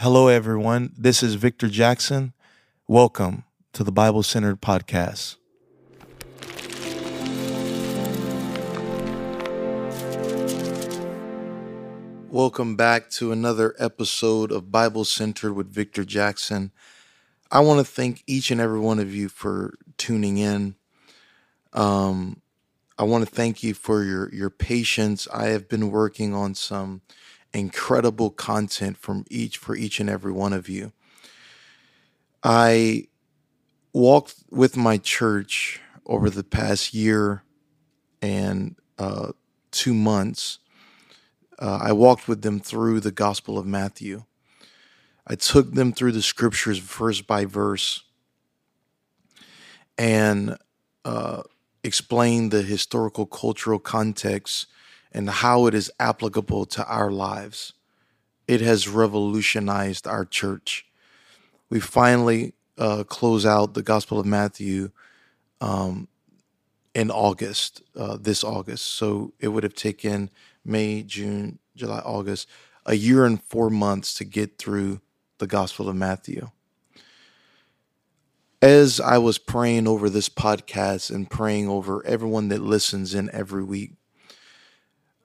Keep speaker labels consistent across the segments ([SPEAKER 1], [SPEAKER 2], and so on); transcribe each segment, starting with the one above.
[SPEAKER 1] Hello, everyone. This is Victor Jackson. Welcome to the Bible Centered Podcast. Welcome back to another episode of Bible Centered with Victor Jackson. I want to thank each and every one of you for tuning in. Um, I want to thank you for your your patience. I have been working on some incredible content from each for each and every one of you. I walked with my church over the past year and uh, two months. Uh, I walked with them through the Gospel of Matthew. I took them through the scriptures verse by verse and uh, explained the historical cultural context and how it is applicable to our lives. It has revolutionized our church. We finally uh, close out the Gospel of Matthew um, in August, uh, this August. So it would have taken May, June, July, August, a year and four months to get through the Gospel of Matthew. As I was praying over this podcast and praying over everyone that listens in every week,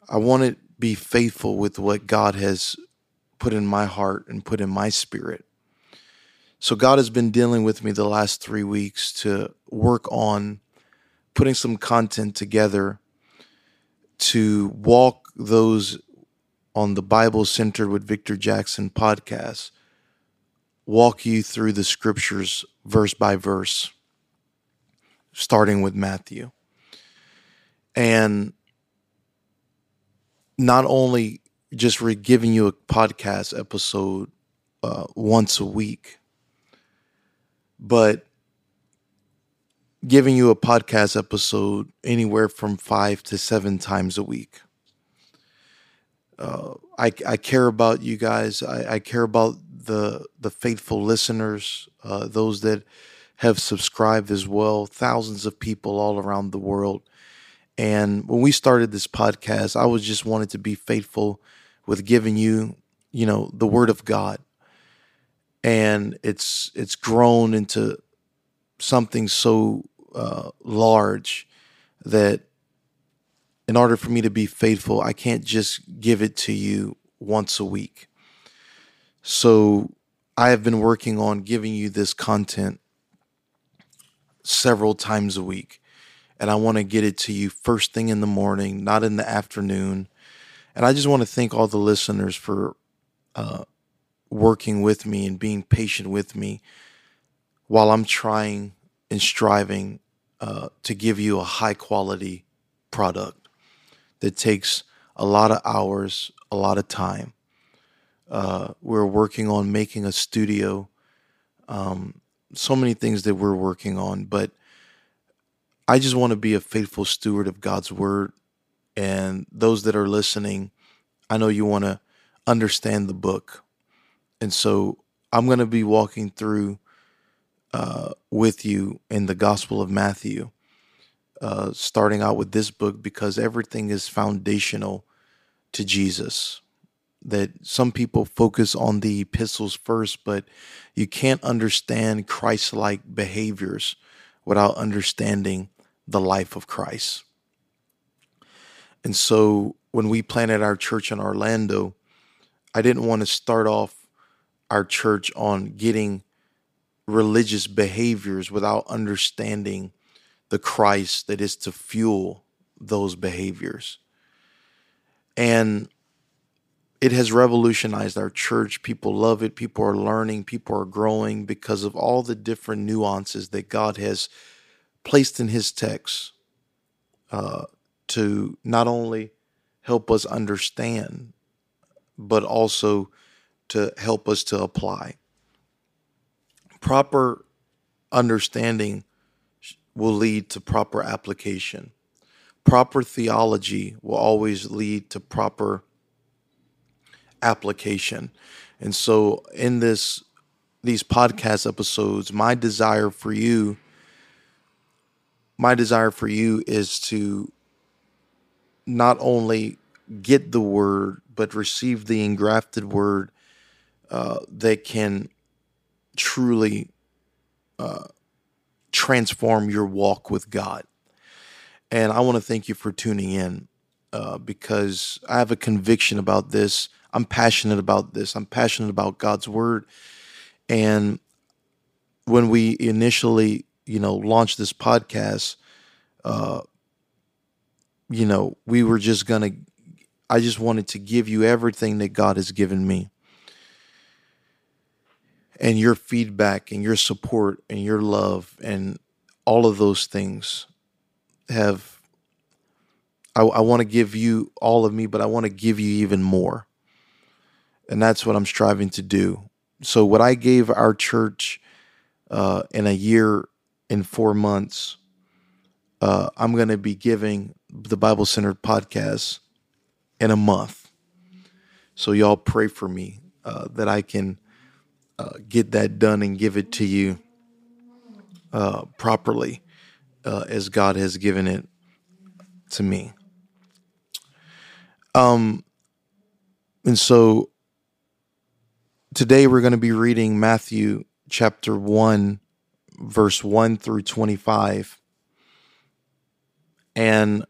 [SPEAKER 1] I want to be faithful with what God has put in my heart and put in my spirit. So, God has been dealing with me the last three weeks to work on putting some content together to walk those on the Bible Centered with Victor Jackson podcast, walk you through the scriptures verse by verse, starting with Matthew. And not only just re- giving you a podcast episode uh, once a week, but giving you a podcast episode anywhere from five to seven times a week. Uh, I, I care about you guys. I, I care about the the faithful listeners, uh, those that have subscribed as well. Thousands of people all around the world and when we started this podcast, I was just wanted to be faithful with giving you, you know, the word of God. And it's it's grown into something so uh, large that in order for me to be faithful, I can't just give it to you once a week. So I have been working on giving you this content several times a week and I want to get it to you first thing in the morning, not in the afternoon. And I just want to thank all the listeners for uh, working with me and being patient with me while I'm trying and striving uh, to give you a high quality product that takes a lot of hours, a lot of time. Uh, we're working on making a studio, um, so many things that we're working on, but I just want to be a faithful steward of God's word. And those that are listening, I know you want to understand the book. And so I'm going to be walking through uh, with you in the Gospel of Matthew, uh, starting out with this book because everything is foundational to Jesus. That some people focus on the epistles first, but you can't understand Christ like behaviors without understanding the life of Christ. And so when we planted our church in Orlando, I didn't want to start off our church on getting religious behaviors without understanding the Christ that is to fuel those behaviors. And it has revolutionized our church. People love it. People are learning. People are growing because of all the different nuances that God has placed in his text uh, to not only help us understand, but also to help us to apply. Proper understanding will lead to proper application. Proper theology will always lead to proper application. And so in this these podcast episodes, my desire for you my desire for you is to not only get the word, but receive the engrafted word uh, that can truly uh, transform your walk with God. And I want to thank you for tuning in uh, because I have a conviction about this. I'm passionate about this. I'm passionate about God's word. And when we initially, you know, launched this podcast, uh, you know, we were just going to, I just wanted to give you everything that God has given me. And your feedback and your support and your love and all of those things have, I, I want to give you all of me, but I want to give you even more. And that's what I'm striving to do. So, what I gave our church uh, in a year in four months, uh, I'm going to be giving the Bible Centered podcast in a month. So y'all pray for me uh, that I can uh, get that done and give it to you uh, properly uh, as God has given it to me. Um, and so today we're going to be reading Matthew chapter 1, verse 1 through 25. And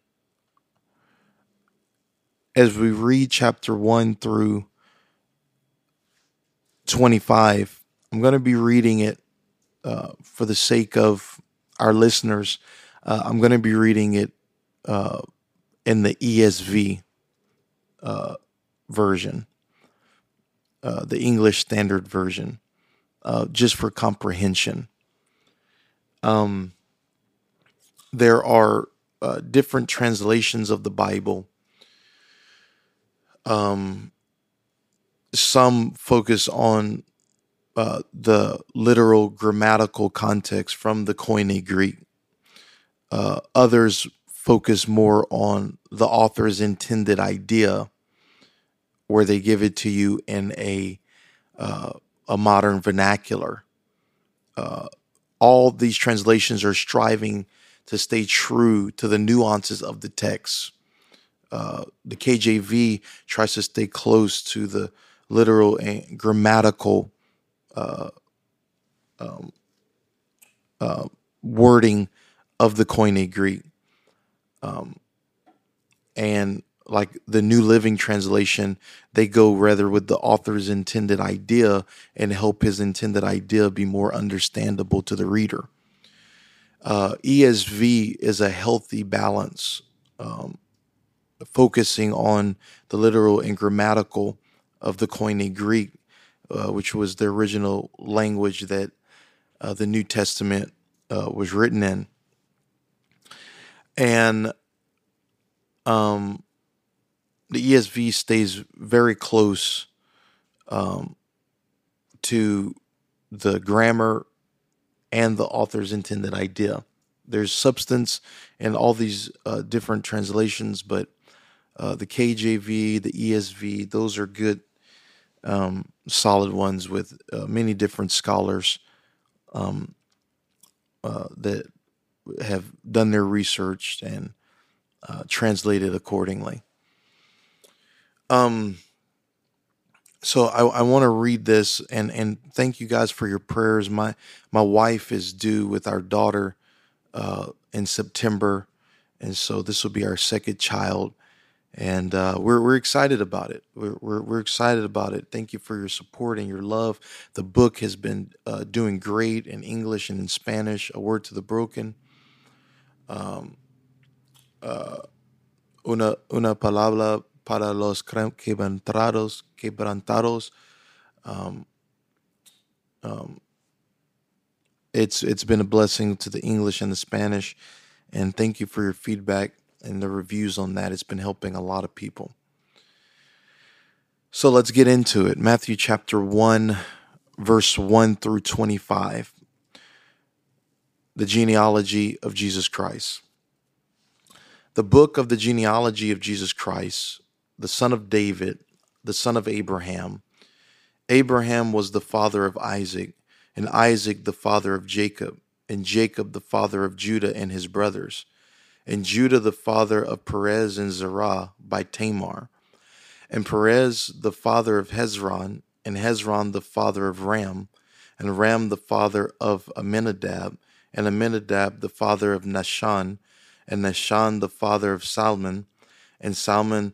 [SPEAKER 1] as we read chapter 1 through 25, I'm going to be reading it uh, for the sake of our listeners. Uh, I'm going to be reading it uh, in the ESV uh, version, uh, the English Standard Version, uh, just for comprehension. Um, there are different translations of the Bible um, some focus on uh, the literal grammatical context from the Koine Greek. Uh, others focus more on the author's intended idea, where they give it to you in a uh, a modern vernacular. All these translations are striving to stay true to the nuances of the text uh, the KJV tries to stay close to the literal and grammatical uh, um, uh, wording of the Koine Greek. Um, and like the New Living Translation, they go rather with the author's intended idea and help his intended idea be more understandable to the reader. Uh, ESV is a healthy balance um, focusing on the literal and grammatical of the Koine Greek, uh, which was the original language that uh, the New Testament uh, was written in. And um, the ESV stays very close um, to the grammar and the author's intended idea. There's substance in all these uh, different translations, but uh, the KJV, the ESV, those are good, um, solid ones with uh, many different scholars um, uh, that have done their research and uh, translated accordingly. Um, so I, I want to read this and and thank you guys for your prayers. My my wife is due with our daughter uh, in September, and so this will be our second child and uh, we're we're excited about it. We're, we're, we're excited about it. Thank you for your support and your love. The book has been uh, doing great in English and in Spanish. A word to the broken. Um, uh, una una palabra para los quebrantados quebrantados. Um, um, it's it's been a blessing to the English and the Spanish, and thank you for your feedback and the reviews on that. It's been helping a lot of people. So let's get into it. Matthew chapter 1, verse 1 through 25. The genealogy of Jesus Christ. The book of the genealogy of Jesus Christ, the son of David, the son of Abraham. Abraham was the father of Isaac, and Isaac the father of Jacob, and Jacob the father of Judah and his brothers and Judah the father of Perez and Zerah by Tamar, and Perez the father of Hezron, and Hezron the father of Ram, and Ram the father of Amminadab, and Amminadab the father of Nahshon, and Nahshon the father of Salmon, and Salmon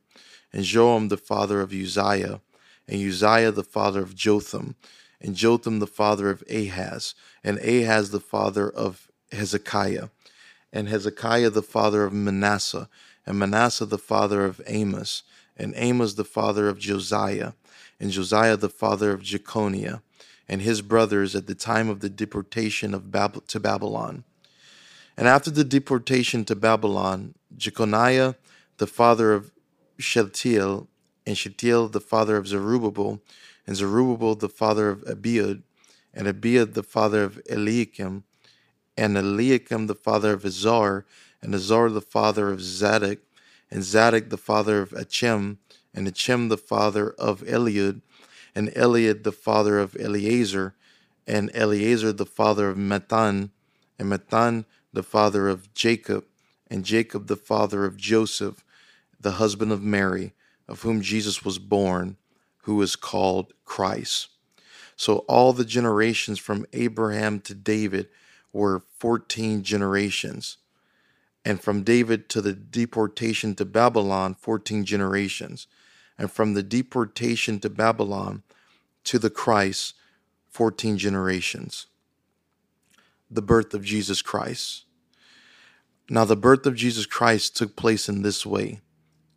[SPEAKER 1] and Joram the father of Uzziah, and Uzziah the father of Jotham, and Jotham the father of Ahaz, and Ahaz the father of Hezekiah, and Hezekiah the father of Manasseh, and Manasseh the father of Amos, and Amos the father of Josiah, and Josiah the father of Jeconiah, and his brothers at the time of the deportation of Bab- to Babylon. And after the deportation to Babylon, Jeconiah the father of Shealtiel, and Shealtiel the father of Zerubbabel, and Zerubbabel the father of Abiud, and Abiud the father of Eliakim, and Eliakim the father of Azor, and Azor the father of Zadok, and Zadok the father of Achim, and Achim the father of Eliud, and Eliud the father of Eleazar, and Eleazar the father of Matthan, and Matthan the father of Jacob, and Jacob the father of Joseph, the husband of Mary, of whom Jesus was born, who is called Christ. So all the generations from Abraham to David were 14 generations. And from David to the deportation to Babylon, 14 generations. And from the deportation to Babylon to the Christ, 14 generations. The birth of Jesus Christ. Now, the birth of Jesus Christ took place in this way.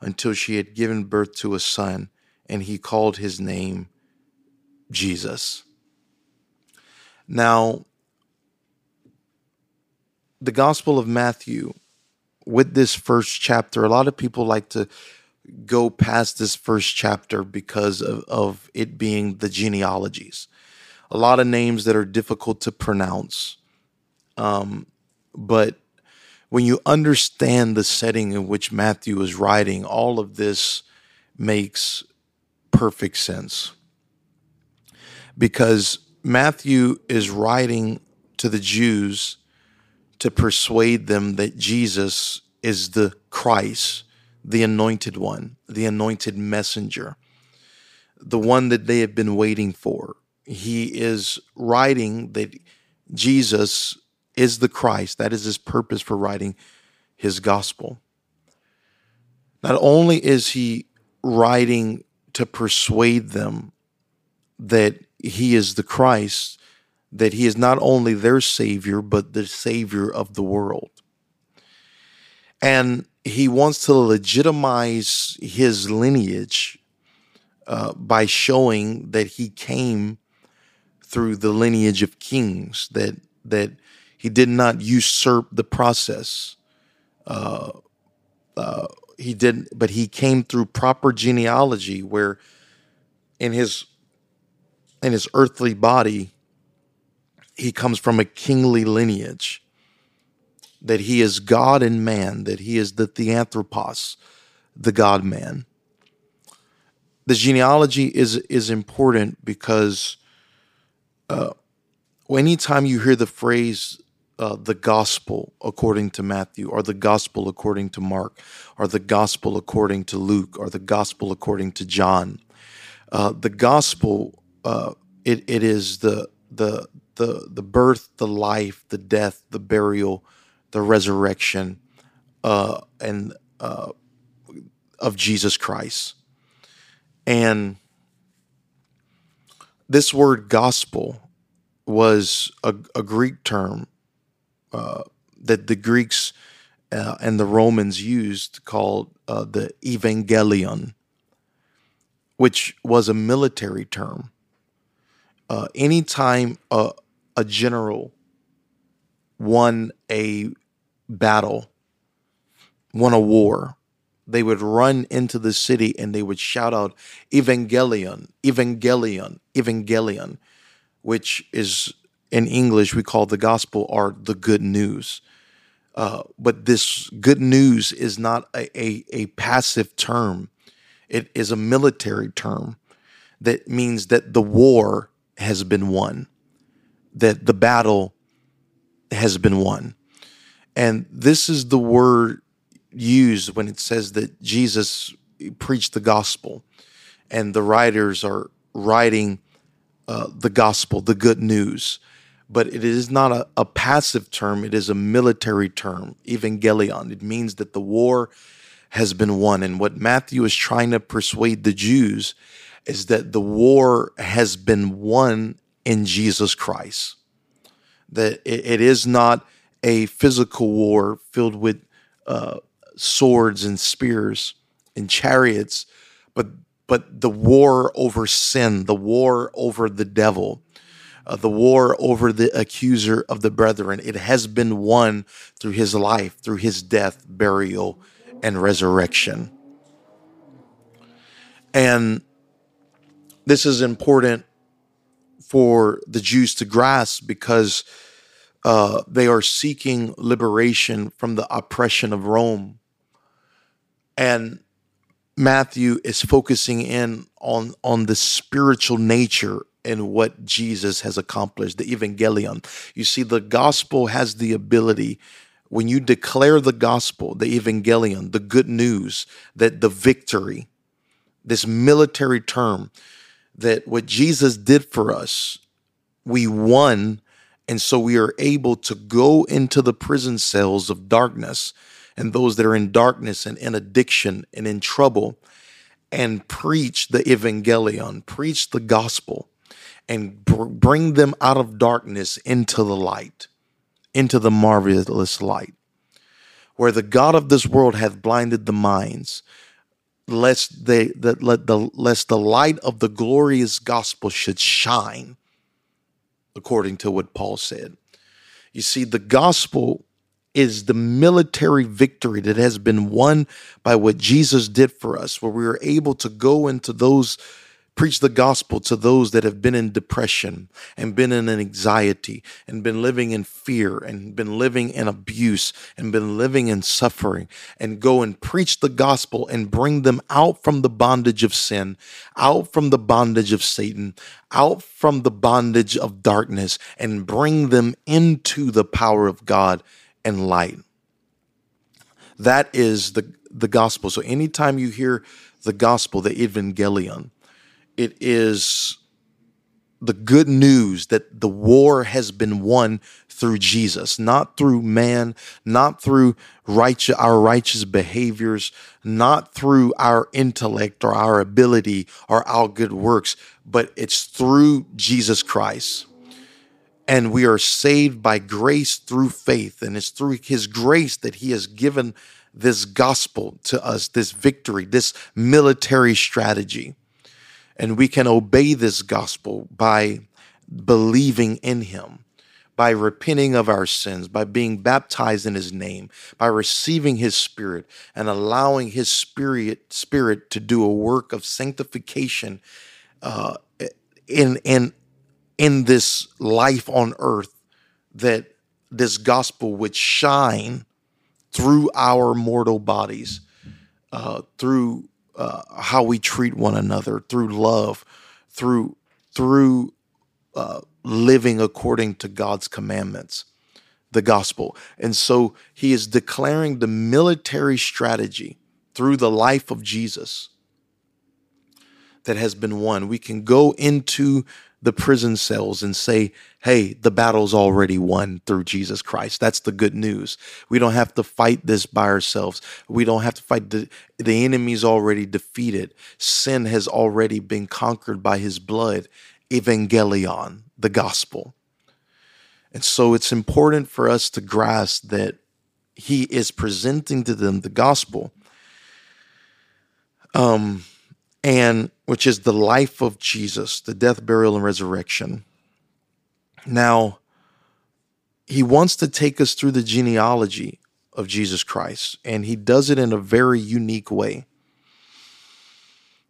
[SPEAKER 1] until she had given birth to a son, and he called his name Jesus. Now, the Gospel of Matthew, with this first chapter, a lot of people like to go past this first chapter because of, of it being the genealogies. A lot of names that are difficult to pronounce. Um, but when you understand the setting in which Matthew is writing, all of this makes perfect sense. Because Matthew is writing to the Jews to persuade them that Jesus is the Christ, the anointed one, the anointed messenger, the one that they have been waiting for. He is writing that Jesus is the Christ. That is his purpose for writing his gospel. Not only is he writing to persuade them that he is the Christ, that he is not only their Savior, but the Savior of the world. And he wants to legitimize his lineage uh, by showing that he came through the lineage of kings, that, that he did not usurp the process. Uh, uh, he did, but he came through proper genealogy, where in his in his earthly body, he comes from a kingly lineage. That he is God and man. That he is the theanthropos, the God man. The genealogy is is important because uh, anytime you hear the phrase uh, the gospel according to Matthew, or the gospel according to Mark, or the gospel according to Luke, or the gospel according to John, uh, the gospel uh, it, it is the the the the birth, the life, the death, the burial, the resurrection, uh, and uh, of Jesus Christ, and this word gospel was a, a Greek term uh, that the Greeks uh, and the Romans used called uh, the evangelion, which was a military term. Uh, anytime a, a general won a battle, won a war, they would run into the city and they would shout out evangelion evangelion evangelion which is in english we call the gospel or the good news. Uh, but this good news is not a, a, a passive term. It is a military term that means that the war has been won that the battle has been won. And this is the word used when it says that Jesus preached the gospel, and the writers are writing uh, the gospel, the good news. But it is not a, a passive term, it is a military term, evangelion. It means that the war has been won. And what Matthew is trying to persuade the Jews is that the war has been won in Jesus Christ. That it, it is not a physical war filled with uh, swords and spears and chariots, but but the war over sin, the war over the devil, uh, the war over the accuser of the brethren, it has been won through his life, through his death, burial, and resurrection. And this is important for the Jews to grasp because uh, they are seeking liberation from the oppression of Rome and Matthew is focusing in on on the spiritual nature and what Jesus has accomplished, the evangelion. You see, the gospel has the ability when you declare the gospel, the evangelion, the good news, that the victory, this military term, that what Jesus did for us, we won. And so we are able to go into the prison cells of darkness and those that are in darkness and in addiction and in trouble and preach the evangelion, preach the gospel, and br- bring them out of darkness into the light, into the marvelous light, where the God of this world hath blinded the minds, lest they that let the lest the light of the glorious gospel should shine, according to what Paul said. You see, the gospel is the military victory that has been won by what Jesus did for us, where we are able to go into those, preach the gospel to those that have been in depression and been in anxiety and been living in fear and been living in abuse and been living in suffering and go and preach the gospel and bring them out from the bondage of sin, out from the bondage of Satan, out from the bondage of darkness and bring them into the power of God and light. That is the, the gospel. So anytime you hear the gospel, the evangelion, it is the good news that the war has been won through Jesus, not through man, not through righteous, our righteous behaviors, not through our intellect or our ability or our good works, but it's through Jesus Christ and we are saved by grace through faith. And it's through his grace that he has given this gospel to us, this victory, this military strategy. And we can obey this gospel by believing in him, by repenting of our sins, by being baptized in his name, by receiving his spirit and allowing his spirit spirit to do a work of sanctification uh, in in in this life on earth that this gospel would shine through our mortal bodies, uh, through uh, how we treat one another, through love, through through uh, living according to God's commandments, the gospel. And so he is declaring the military strategy through the life of Jesus that has been won. We can go into the prison cells and say, hey, the battle's already won through Jesus Christ. That's the good news. We don't have to fight this by ourselves. We don't have to fight the, the enemy's already defeated. Sin has already been conquered by his blood. Evangelion, the gospel. And so it's important for us to grasp that he is presenting to them the gospel. Um, and which is the life of Jesus, the death, burial, and resurrection. Now, he wants to take us through the genealogy of Jesus Christ, and he does it in a very unique way,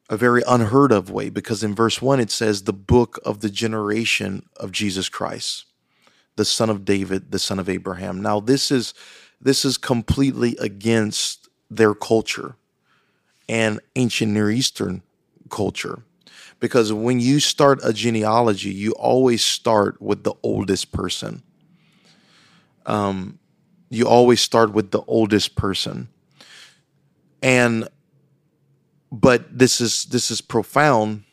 [SPEAKER 1] a very unheard of way, because in verse 1 it says, the book of the generation of Jesus Christ, the son of David, the son of Abraham. Now, this is this is completely against their culture and ancient Near Eastern culture. Because when you start a genealogy, you always start with the oldest person. Um, you always start with the oldest person. And but this is this is profound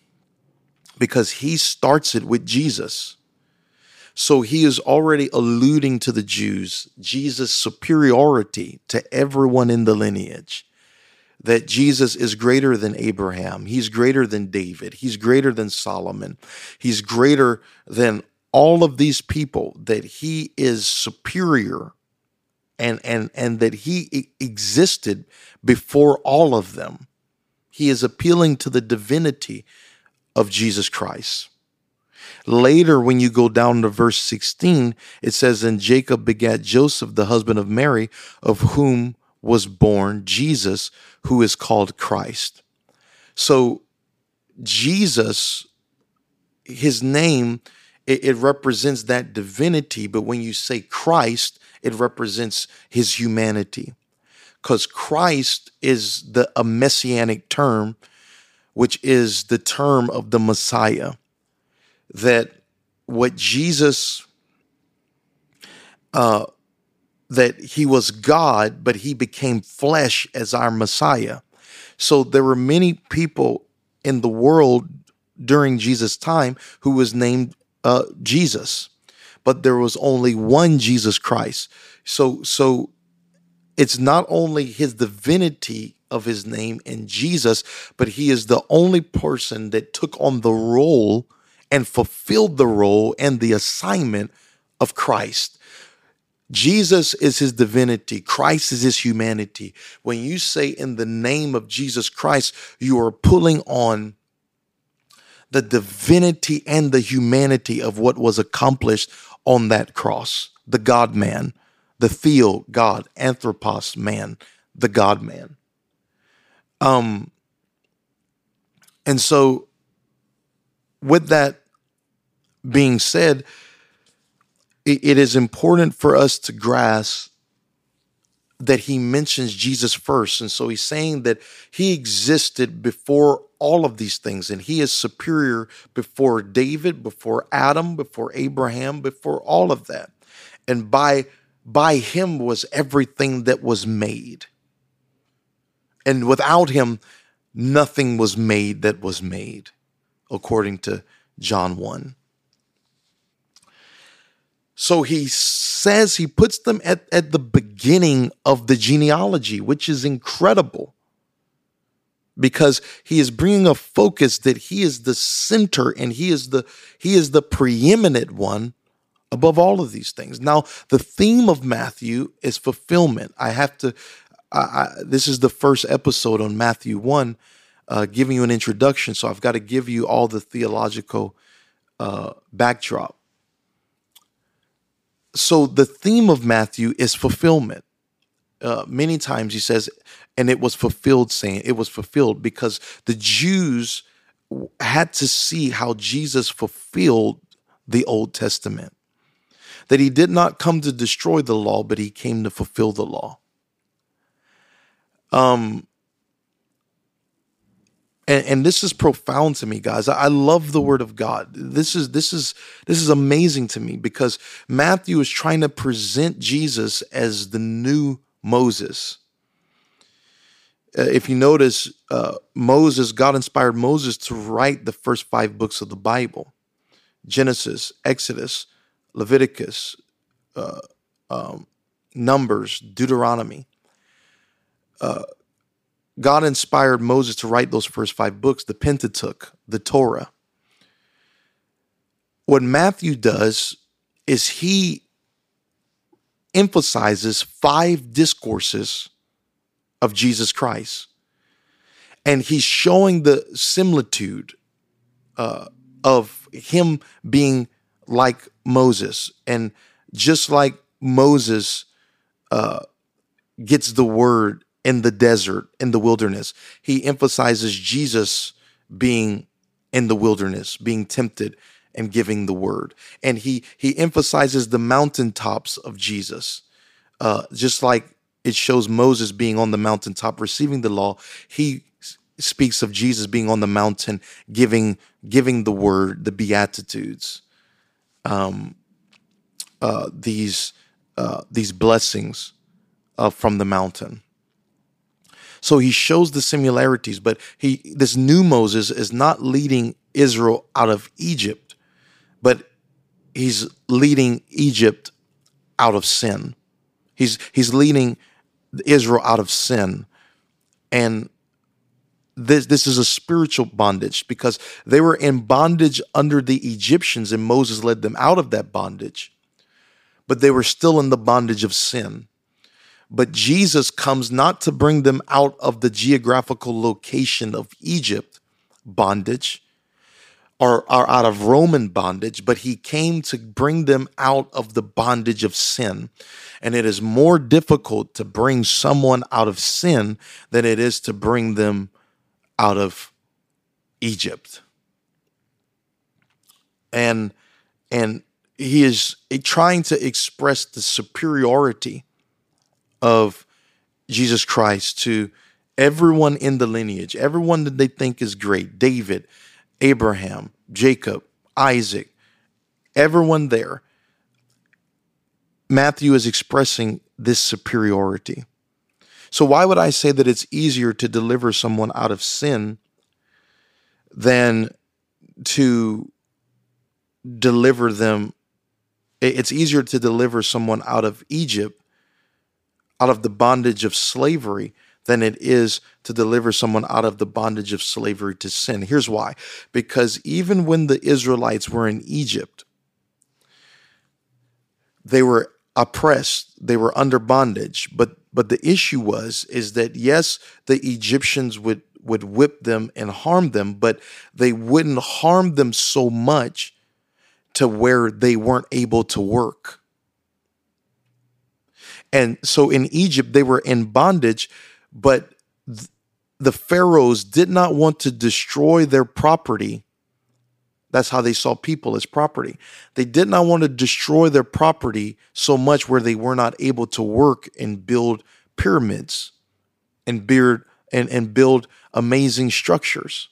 [SPEAKER 1] because he starts it with Jesus. So he is already alluding to the Jews, Jesus' superiority to everyone in the lineage that Jesus is greater than Abraham. He's greater than David. He's greater than Solomon. He's greater than all of these people, that he is superior and, and, and that he existed before all of them. He is appealing to the divinity of Jesus Christ. Later, when you go down to verse 16, it says, And Jacob begat Joseph, the husband of Mary, of whom was born Jesus, who is called Christ. So, Jesus, his name, it, it, represents that divinity, but when you say Christ, it represents his humanity. Because Christ is the a messianic term, which is the term of the Messiah. That what Jesus uh, that he was God, but he became flesh as our Messiah. So there were many people in the world during Jesus' time who was named uh, Jesus, but there was only one Jesus Christ. So, so it's not only his divinity of his name in Jesus, but he is the only person that took on the role and fulfilled the role and the assignment of Christ. Jesus is his divinity. Christ is his humanity. When you say in the name of Jesus Christ, you are pulling on the divinity and the humanity of what was accomplished on that cross. The God man, the Theo God, Anthropos man, the God man. Um, and so, with that being said, it is important for us to grasp that he mentions Jesus first. And so he's saying that he existed before all of these things and he is superior before David, before Adam, before Abraham, before all of that. And by by him was everything that was made. And without him nothing was made that was made according to John 1. So he says he puts them at, at the beginning of the genealogy, which is incredible because he is bringing a focus that he is the center and he is the he is the preeminent one above all of these things. Now, the theme of Matthew is fulfillment. I have to. I, I, this is the first episode on Matthew one, uh, giving you an introduction. So I've got to give you all the theological uh, backdrop so the theme of Matthew is fulfillment. Uh, many times he says, and it was fulfilled, saying it was fulfilled because the Jews had to see how Jesus fulfilled the Old Testament. That he did not come to destroy the law, but he came to fulfill the law. Um, and, and this is profound to me, guys. I love the word of God. This is this is this is amazing to me because Matthew is trying to present Jesus as the new Moses. Uh, if you notice, uh, Moses, God inspired Moses to write the first five books of the Bible Genesis, Exodus, Leviticus, uh, um, Numbers, Deuteronomy. Uh, God inspired Moses to write those first five books, the Pentateuch, the Torah. What Matthew does is he emphasizes five discourses of Jesus Christ. And he's showing the similitude uh, of him being like Moses. And just like Moses uh, gets the word in the desert, in the wilderness. He emphasizes Jesus being in the wilderness, being tempted and giving the word. And he he emphasizes the mountaintops of Jesus. Uh, just like it shows Moses being on the mountaintop receiving the law, he speaks of Jesus being on the mountain giving giving the word, the beatitudes. Um, uh, these uh, these blessings uh, from the mountain. So he shows the similarities, but he this new Moses is not leading Israel out of Egypt, but he's leading Egypt out of sin. He's he's leading Israel out of sin. And this this is a spiritual bondage because they were in bondage under the Egyptians and Moses led them out of that bondage. But they were still in the bondage of sin. But Jesus comes not to bring them out of the geographical location of Egypt bondage or, or out of Roman bondage, but he came to bring them out of the bondage of sin. And it is more difficult to bring someone out of sin than it is to bring them out of Egypt. And and he is trying to express the superiority of Jesus Christ to everyone in the lineage, everyone that they think is great David, Abraham, Jacob, Isaac, everyone there. Matthew is expressing this superiority. So, why would I say that it's easier to deliver someone out of sin than to deliver them? It's easier to deliver someone out of Egypt out of the bondage of slavery than it is to deliver someone out of the bondage of slavery to sin. Here's why because even when the Israelites were in Egypt, they were oppressed, they were under bondage, but but the issue was is that yes, the Egyptians would would whip them and harm them, but they wouldn't harm them so much to where they weren't able to work. And so in Egypt, they were in bondage, but th- the pharaohs did not want to destroy their property. That's how they saw people as property. They did not want to destroy their property so much where they were not able to work and build pyramids and build and, and build amazing structures.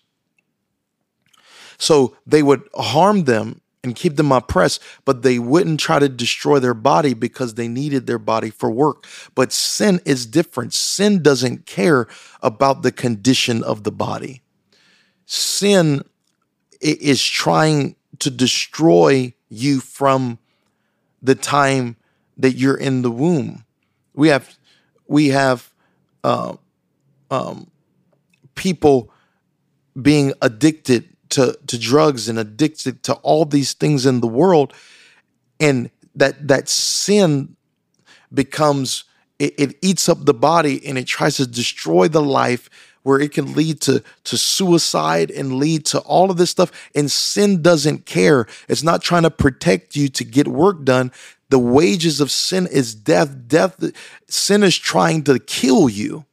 [SPEAKER 1] So they would harm them and keep them oppressed, but they wouldn't try to destroy their body because they needed their body for work. But sin is different. Sin doesn't care about the condition of the body. Sin is trying to destroy you from the time that you're in the womb. We have we have uh, um, people being addicted to to drugs and addicted to all these things in the world. And that that sin becomes it, it, eats up the body and it tries to destroy the life where it can lead to to suicide and lead to all of this stuff. And sin doesn't care. It's not trying to protect you to get work done. The wages of sin is death. Death sin is trying to kill you.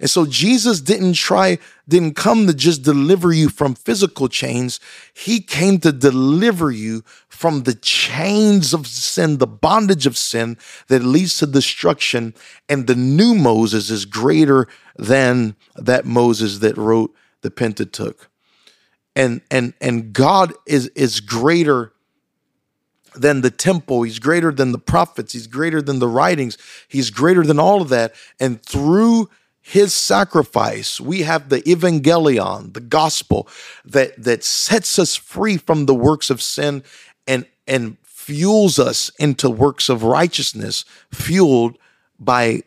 [SPEAKER 1] And so Jesus didn't try didn't come to just deliver you from physical chains. He came to deliver you from the chains of sin, the bondage of sin that leads to destruction. And the new Moses is greater than that Moses that wrote the Pentateuch. And and and God is is greater than the temple. He's greater than the prophets. He's greater than the writings. He's greater than all of that. And through his sacrifice, we have the evangelion, the gospel that, that sets us free from the works of sin and, and fuels us into works of righteousness, fueled by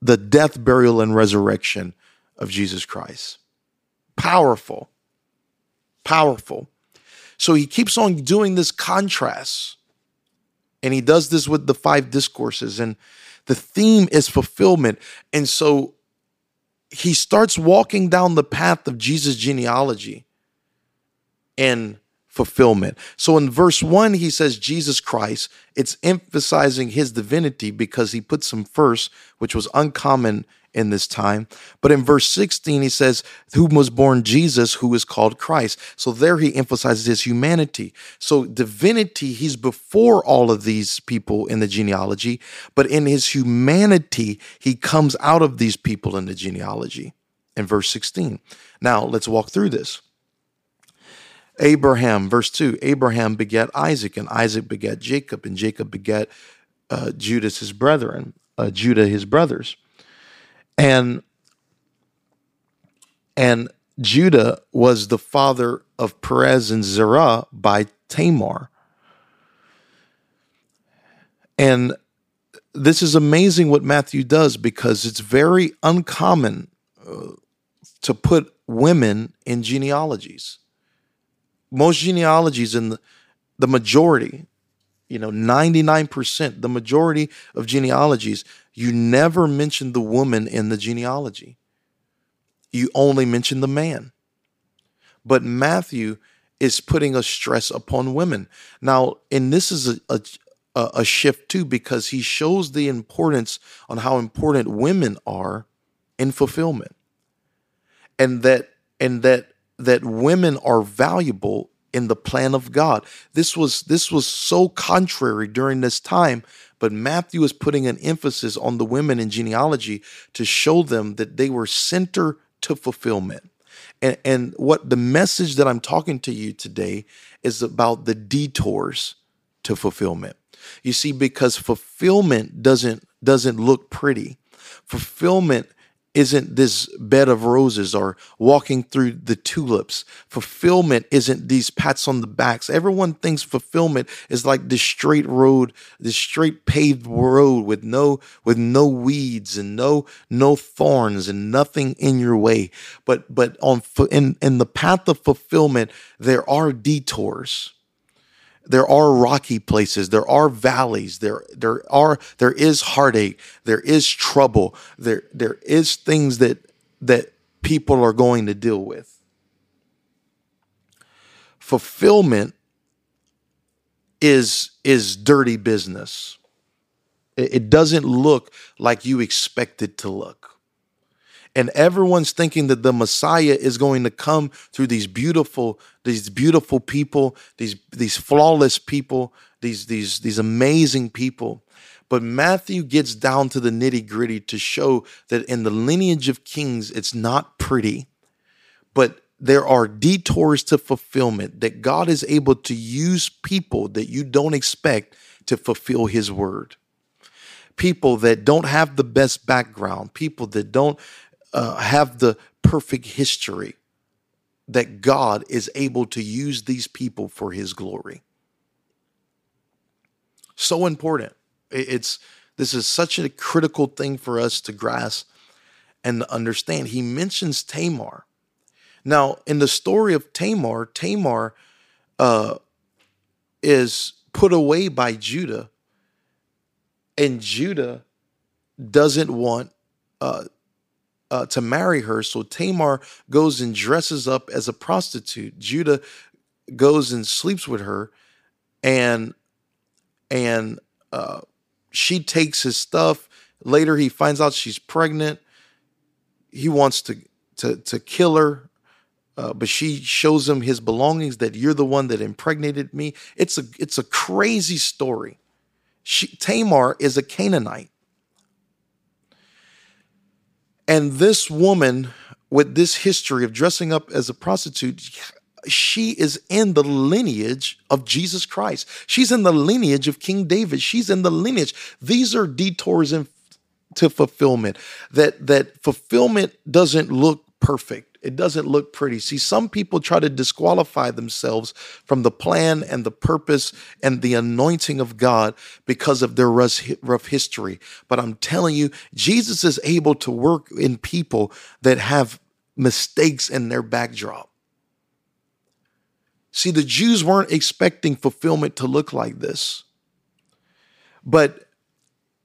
[SPEAKER 1] the death, burial, and resurrection of Jesus Christ. Powerful. Powerful. So he keeps on doing this contrast. And he does this with the five discourses. And the theme is fulfillment. And so he starts walking down the path of Jesus' genealogy and fulfillment. So in verse one, he says Jesus Christ. It's emphasizing his divinity because he puts him first, which was uncommon in this time. But in verse 16, he says, Whom was born Jesus, who is called Christ. So there he emphasizes his humanity. So divinity, he's before all of these people in the genealogy, but in his humanity, he comes out of these people in the genealogy in verse 16. Now let's walk through this. Abraham, verse 2 Abraham begat Isaac, and Isaac begat Jacob, and Jacob begat uh, Judas his brethren, uh, Judah his brothers and and Judah was the father of Perez and Zerah by Tamar. And this is amazing what Matthew does because it's very uncommon uh, to put women in genealogies. Most genealogies in the, the majority, you know, 99%, the majority of genealogies you never mention the woman in the genealogy. You only mention the man. But Matthew is putting a stress upon women. Now, and this is a, a, a shift too, because he shows the importance on how important women are in fulfillment. And that and that that women are valuable in the plan of God. This was this was so contrary during this time but Matthew is putting an emphasis on the women in genealogy to show them that they were center to fulfillment. And, and what the message that I'm talking to you today is about the detours to fulfillment. You see, because fulfillment doesn't doesn't look pretty. Fulfillment isn't this bed of roses or walking through the tulips. Fulfillment isn't these pats on the backs. Everyone thinks fulfillment is like this straight road, this straight paved road with no with no weeds and no no thorns and nothing in your way. But but on in in the path of fulfillment there are detours there are rocky places. There are valleys. There there are there is heartache. There is trouble. There there is things that that people are going to deal with. Fulfillment is is dirty business. It, it doesn't look like you expect it to look and everyone's thinking that the Messiah is going to come through these beautiful, these beautiful people, these these flawless people, these these these amazing people. But Matthew gets down to the nitty gritty to show that in the lineage of kings, it's not pretty, but there are detours to fulfillment that God is able to use people that you don't expect to fulfill his word. People that don't have the best background, people that don't uh, have the perfect history that God is able to use these people for his glory. So important. It's this is such a critical thing for us to grasp and understand. He mentions Tamar. Now, in the story of Tamar, Tamar uh, is put away by Judah, and Judah doesn't want uh, uh, to marry her. So Tamar goes and dresses up as a prostitute. Judah goes and sleeps with her, and and uh, she takes his stuff. Later, he finds out she's pregnant. He wants to to to kill her. Uh, but she shows him his belongings that you're the one that impregnated me. It's a it's a crazy story. She, Tamar is a Canaanite. And this woman with this history of dressing up as a prostitute, she is in the lineage of Jesus Christ. She's in the lineage of King David. She's in the lineage. These are detours into fulfillment. That that fulfillment doesn't look perfect. It doesn't look pretty. See, some people try to disqualify themselves from the plan and the purpose and the anointing of God because of their rough history. But I'm telling you, Jesus is able to work in people that have mistakes in their backdrop. See, the Jews weren't expecting fulfillment to look like this. But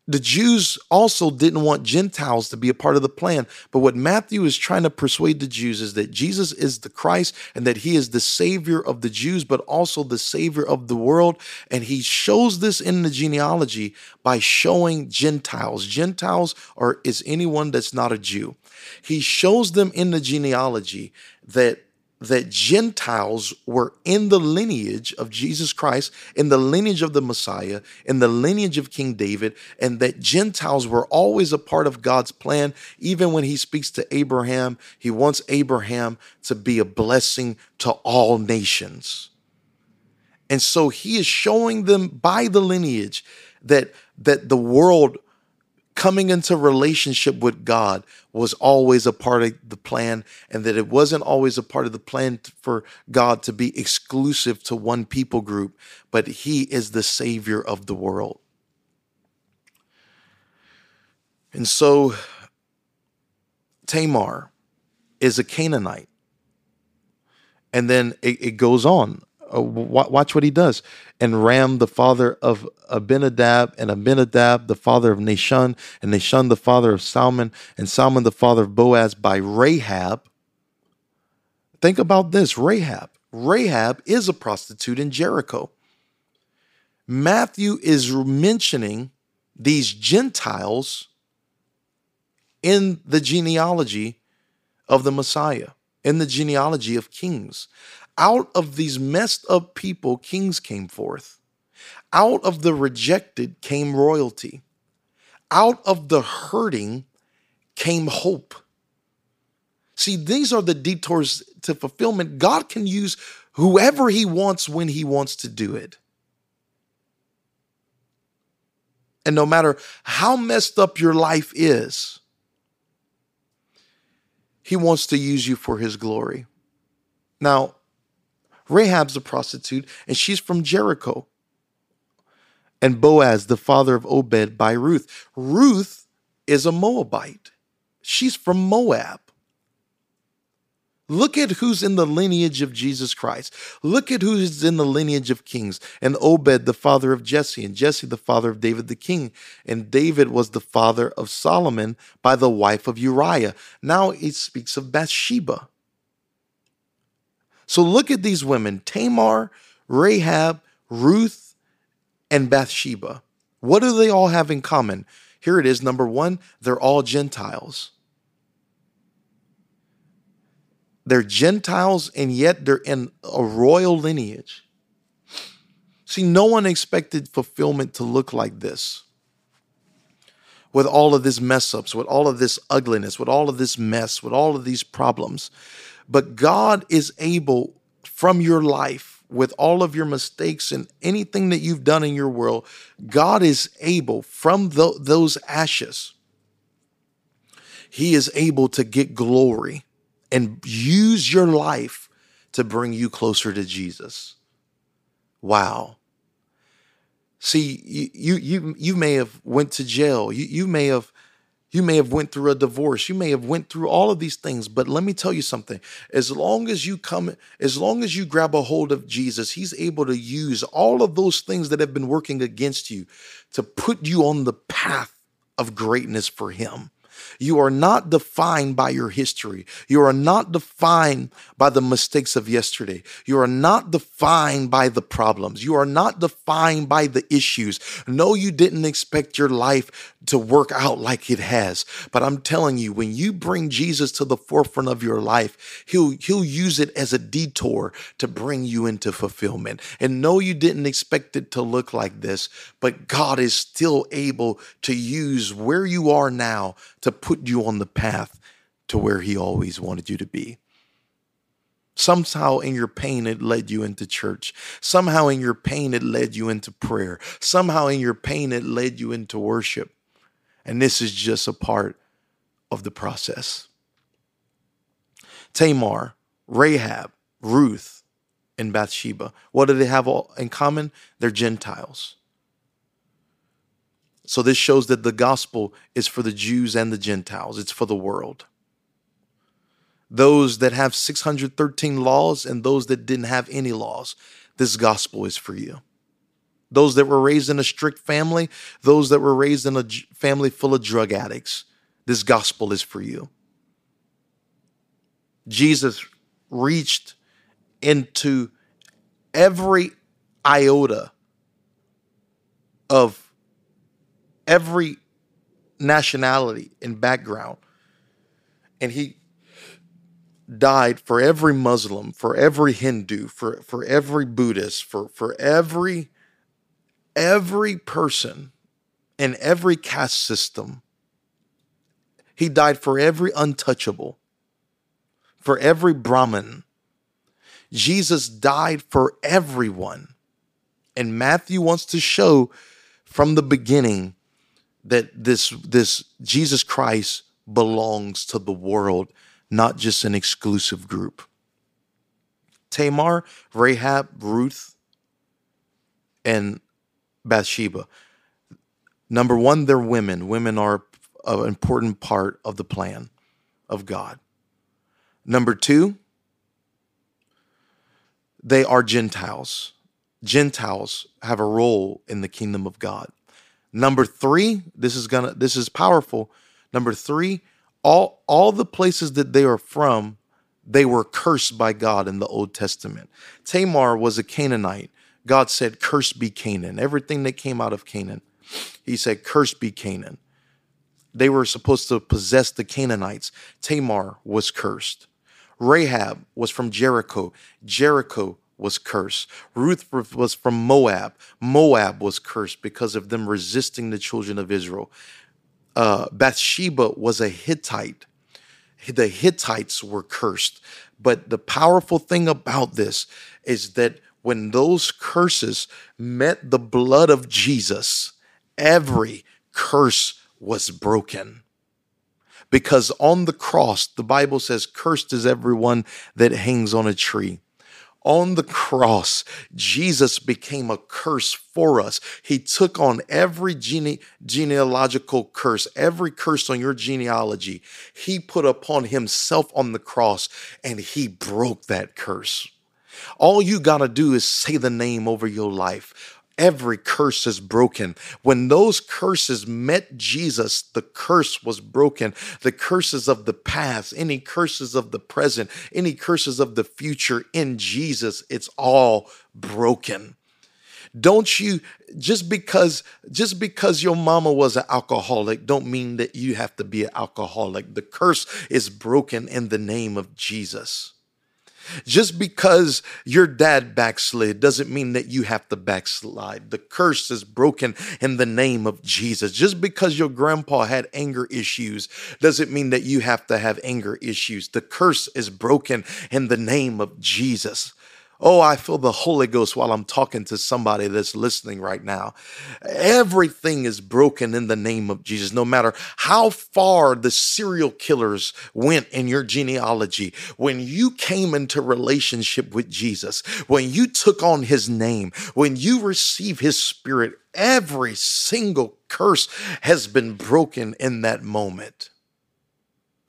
[SPEAKER 1] the Jews also didn't want Gentiles to be a part of the plan. But what Matthew is trying to persuade the Jews is that Jesus is the Christ and that he is the Savior of the Jews, but also the Savior of the world. And he shows this in the genealogy by showing Gentiles. Gentiles are is anyone that's not a Jew. He shows them in the genealogy that that Gentiles were in the lineage of Jesus Christ, in the lineage of the Messiah, in the lineage of King David, and that Gentiles were always a part of God's plan. Even when he speaks to Abraham, he wants Abraham to be a blessing to all nations. And so he is showing them by the lineage that, that the world coming into relationship with God was always a part of the plan, and that it wasn't always a part of the plan for God to be exclusive to one people group, but He is the Savior of the world. And so Tamar is a Canaanite. And then it, it goes on Uh, watch what he does. And Ram, the father of Abinadab, and Abinadab, the father of Nahshon, and Nahshon, the father of Salmon, and Salmon, the father of Boaz, by Rahab. Think about this Rahab. Rahab is a prostitute in Jericho. Matthew is mentioning these Gentiles in the genealogy of the Messiah, in the genealogy of kings. Out of these messed up people, kings came forth. Out of the rejected came royalty. Out of the hurting came hope. See, these are the detours to fulfillment. God can use whoever He wants when He wants to do it. And no matter how messed up your life is, He wants to use you for His glory. Now, Rahab's a prostitute, and she's from Jericho. And Boaz, the father of Obed, by Ruth. Ruth is a Moabite. She's from Moab. Look at who's in the lineage of Jesus Christ. Look at who's in the lineage of kings. And Obed, the father of Jesse, and Jesse, the father of David the king. And David was the father of Solomon by the wife of Uriah. Now it speaks of Bathsheba. So look at these women Tamar, Rahab, Ruth, and Bathsheba. What do they all have in common? Here it is. Number one, they're all Gentiles. They're Gentiles, and yet they're in a royal lineage. See, no one expected fulfillment to look like this. With all of this mess ups, with all of this ugliness, with all of this mess, with all of these problems. But God is able from your life with all of your mistakes and anything that you've done in your world, God is able from th- those ashes, He is able to get glory and use your life to bring you closer to Jesus. Wow. See, you you you may have went to jail. You you may have you may have went through a divorce. You may have went through all of these things, but let me tell you something. As long as you come as long as you grab a hold of Jesus, he's able to use all of those things that have been working against you to put you on the path of greatness for him. You are not defined by your history. You are not defined by the mistakes of yesterday. You are not defined by the problems. You are not defined by the issues. No, you didn't expect your life to work out like it has. But I'm telling you, when you bring Jesus to the forefront of your life, he'll, he'll use it as a detour to bring you into fulfillment. And no, you didn't expect it to look like this, but God is still able to use where you are now to put you on the path to where He always wanted you to be. Somehow in your pain, it led you into church. Somehow in your pain, it led you into prayer. Somehow in your pain, it led you into worship. And this is just a part of the process. Tamar, Rahab, Ruth, and Bathsheba. What do they have all in common? They're Gentiles. So this shows that the gospel is for the Jews and the Gentiles, it's for the world. Those that have 613 laws and those that didn't have any laws, this gospel is for you. Those that were raised in a strict family, those that were raised in a family full of drug addicts, this gospel is for you. Jesus reached into every iota of every nationality and background. And he died for every Muslim, for every Hindu, for, for every Buddhist, for, for every every person in every caste system. He died for every untouchable, for every Brahmin. Jesus died for everyone. And Matthew wants to show from the beginning that this this Jesus Christ belongs to the world, not just an exclusive group. Tamar, Rahab, Ruth, and Bathsheba. Number one, they're women. Women are an important part of the plan of God. Number two, they are Gentiles. Gentiles have a role in the kingdom of God. Number three, this is gonna this is powerful. Number three, all all the places that they are from, they were cursed by God in the Old Testament. Tamar was a Canaanite. God said, Cursed be Canaan. Everything that came out of Canaan. He said, Cursed be Canaan. They were supposed to possess the Canaanites. Tamar was cursed. Rahab was from Jericho. Jericho was cursed. Ruth was from Moab. Moab was cursed because of them resisting the children of Israel. Uh, Bathsheba was a Hittite. The Hittites were cursed. But the powerful thing about this is that when those curses met the blood of Jesus, every curse was broken. Because on the cross, the Bible says, Cursed is everyone that hangs on a tree. On the cross, Jesus became a curse for us. He took on every gene- genealogical curse, every curse on your genealogy. He put upon himself on the cross and he broke that curse. All you got to do is say the name over your life every curse is broken. When those curses met Jesus, the curse was broken. The curses of the past, any curses of the present, any curses of the future in Jesus, it's all broken. Don't you just because just because your mama was an alcoholic don't mean that you have to be an alcoholic. The curse is broken in the name of Jesus. Just because your dad backslid doesn't mean that you have to backslide. The curse is broken in the name of Jesus. Just because your grandpa had anger issues doesn't mean that you have to have anger issues. The curse is broken in the name of Jesus. Oh, I feel the Holy Ghost while I'm talking to somebody that's listening right now. Everything is broken in the name of Jesus, no matter how far the serial killers went in your genealogy. When you came into relationship with Jesus, when you took on his name, when you receive his spirit, every single curse has been broken in that moment.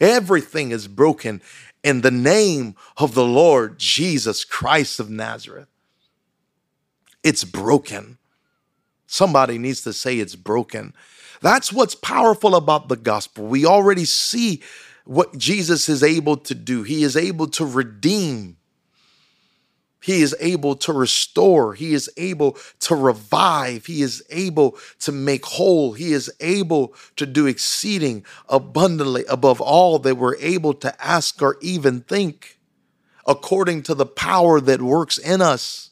[SPEAKER 1] Everything is broken in the name of the Lord Jesus Christ of Nazareth. It's broken. Somebody needs to say it's broken. That's what's powerful about the gospel. We already see what Jesus is able to do. He is able to redeem. He is able to restore. He is able to revive. He is able to make whole. He is able to do exceeding abundantly above all that we're able to ask or even think, according to the power that works in us.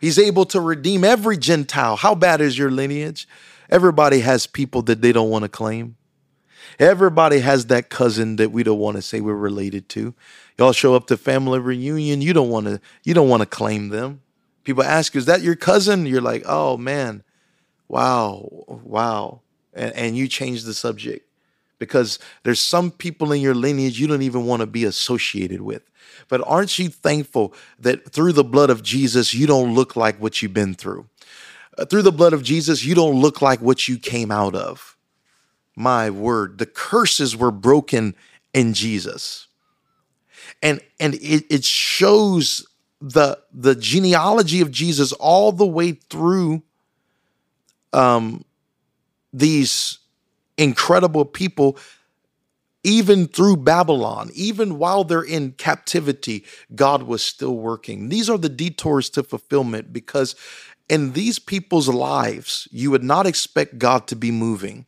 [SPEAKER 1] He's able to redeem every Gentile. How bad is your lineage? Everybody has people that they don't want to claim. Everybody has that cousin that we don't want to say we're related to. Y'all show up to family reunion, you don't want to you don't want to claim them. People ask you, "Is that your cousin?" You're like, "Oh man, wow, wow," and, and you change the subject because there's some people in your lineage you don't even want to be associated with. But aren't you thankful that through the blood of Jesus, you don't look like what you've been through? Uh, through the blood of Jesus, you don't look like what you came out of. My word, the curses were broken in Jesus. And, and it, it shows the, the genealogy of Jesus all the way through um, these incredible people even through Babylon, even while they're in captivity, God was still working. These are the detours to fulfillment because in these people's lives, you would not expect God to be moving.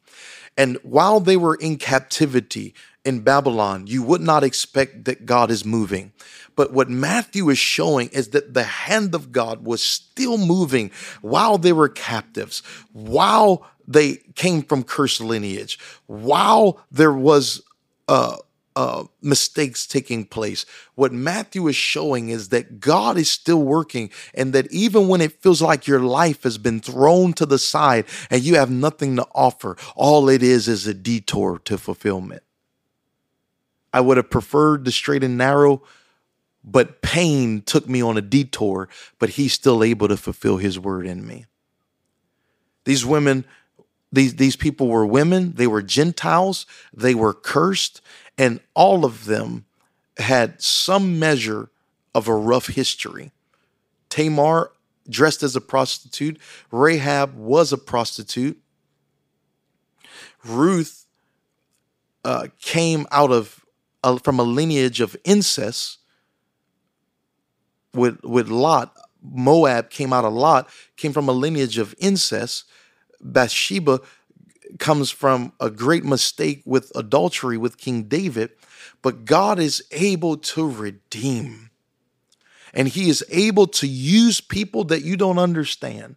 [SPEAKER 1] And while they were in captivity in Babylon, you would not expect that God is moving. But what Matthew is showing is that the hand of God was still moving while they were captives, while they came from cursed lineage, while there was uh, uh, mistakes taking place. What Matthew is showing is that God is still working, and that even when it feels like your life has been thrown to the side and you have nothing to offer, all it is is a detour to fulfillment. I would have preferred the straight and narrow, but pain took me on a detour, but he's still able to fulfill his word in me. These women these, these people were women, they were Gentiles, they were cursed, and all of them had some measure of a rough history. Tamar dressed as a prostitute, Rahab was a prostitute. Ruth uh, came out of uh, from a lineage of incest with with Lot. Moab came out of Lot, came from a lineage of incest. Bathsheba comes from a great mistake with adultery with King David, but God is able to redeem. And he is able to use people that you don't understand.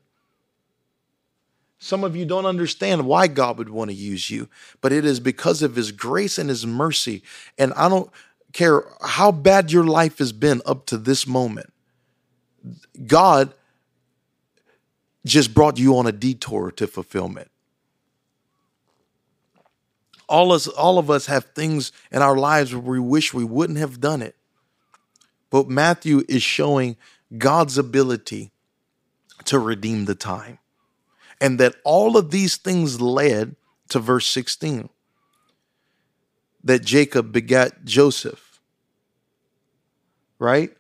[SPEAKER 1] Some of you don't understand why God would want to use you, but it is because of his grace and his mercy. And I don't care how bad your life has been up to this moment. God just brought you on a detour to fulfillment. All, us, all of us have things in our lives where we wish we wouldn't have done it. But Matthew is showing God's ability to redeem the time. And that all of these things led to verse 16 that Jacob begat Joseph, right?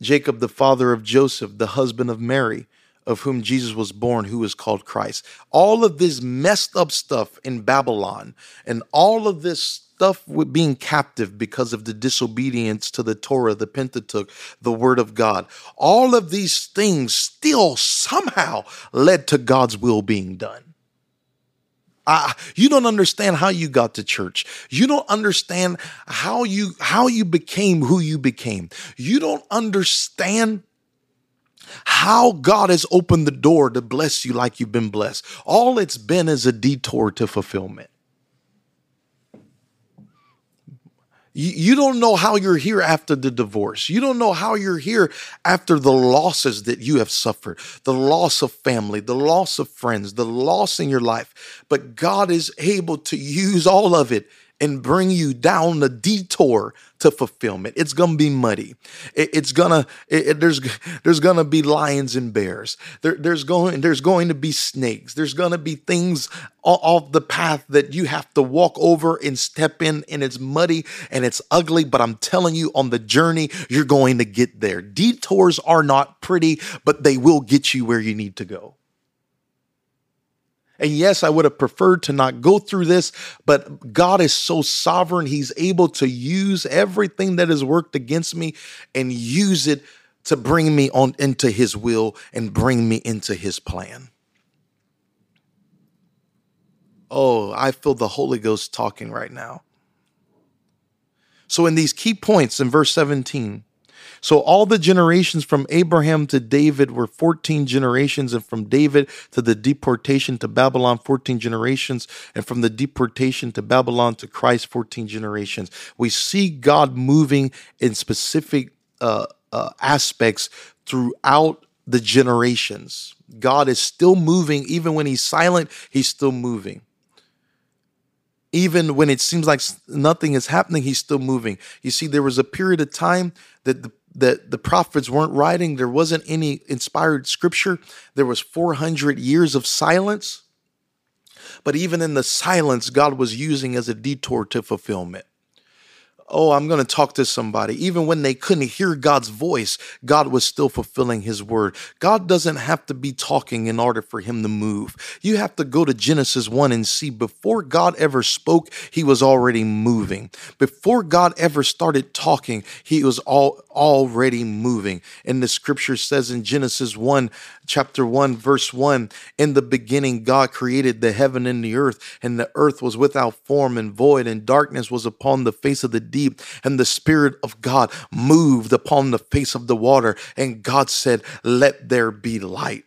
[SPEAKER 1] Jacob, the father of Joseph, the husband of Mary, of whom Jesus was born, who is called Christ. All of this messed up stuff in Babylon and all of this stuff with being captive because of the disobedience to the Torah, the Pentateuch, the Word of God. All of these things still somehow led to God's will being done. Uh, you don't understand how you got to church. You don't understand how you how you became who you became. You don't understand how God has opened the door to bless you like you've been blessed. All it's been is a detour to fulfillment. You, don't know how you're here after the divorce. You don't know how you're here after the losses that you have suffered the loss of family, the loss of friends, the loss in your life. But God is able to use all of it and bring you down the detour to fulfillment. It's gonna be muddy. It, it's gonna it, it, there's there's gonna be lions and bears. There, there's going there's going to be snakes. There's gonna be things off the path that you have to walk over and step in, and it's muddy and it's ugly. But I'm telling you, on the journey, you're going to get there. Detours are not pretty, but they will get you where you need to go. And yes, I would have preferred to not go through this, but God is so sovereign. He's able to use everything that has worked against me and use it to bring me on into his will and bring me into his plan. Oh, I feel the Holy Ghost talking right now. So, in these key points in verse 17, so all the generations from Abraham to David were 14 generations, and from David to the deportation to Babylon, 14 generations, and from the deportation to Babylon to Christ, 14 generations. We see God moving in specific uh, uh, aspects throughout the generations. God is still moving, even when He's silent, He's still moving even when it seems like nothing is happening, he's still moving. You see, there was a period of time that the that the prophets weren't writing. There wasn't any inspired scripture. There was 400 years of silence. But even in the silence, God was using as a detour to fulfillment oh, I'm going to talk to somebody. Even when they couldn't hear God's voice, God was still fulfilling his word. God doesn't have to be talking in order for him to move. You have to go to Genesis 1 and see before God ever spoke, he was already moving. Before God ever started talking, he was all already moving. And the scripture says in Genesis 1, chapter 1, verse 1, in the beginning, God created the heaven and the earth, and the earth was without form and void, and darkness was upon the face of the deep and the Spirit of God moved upon the face of the water. And God said, Let there be light.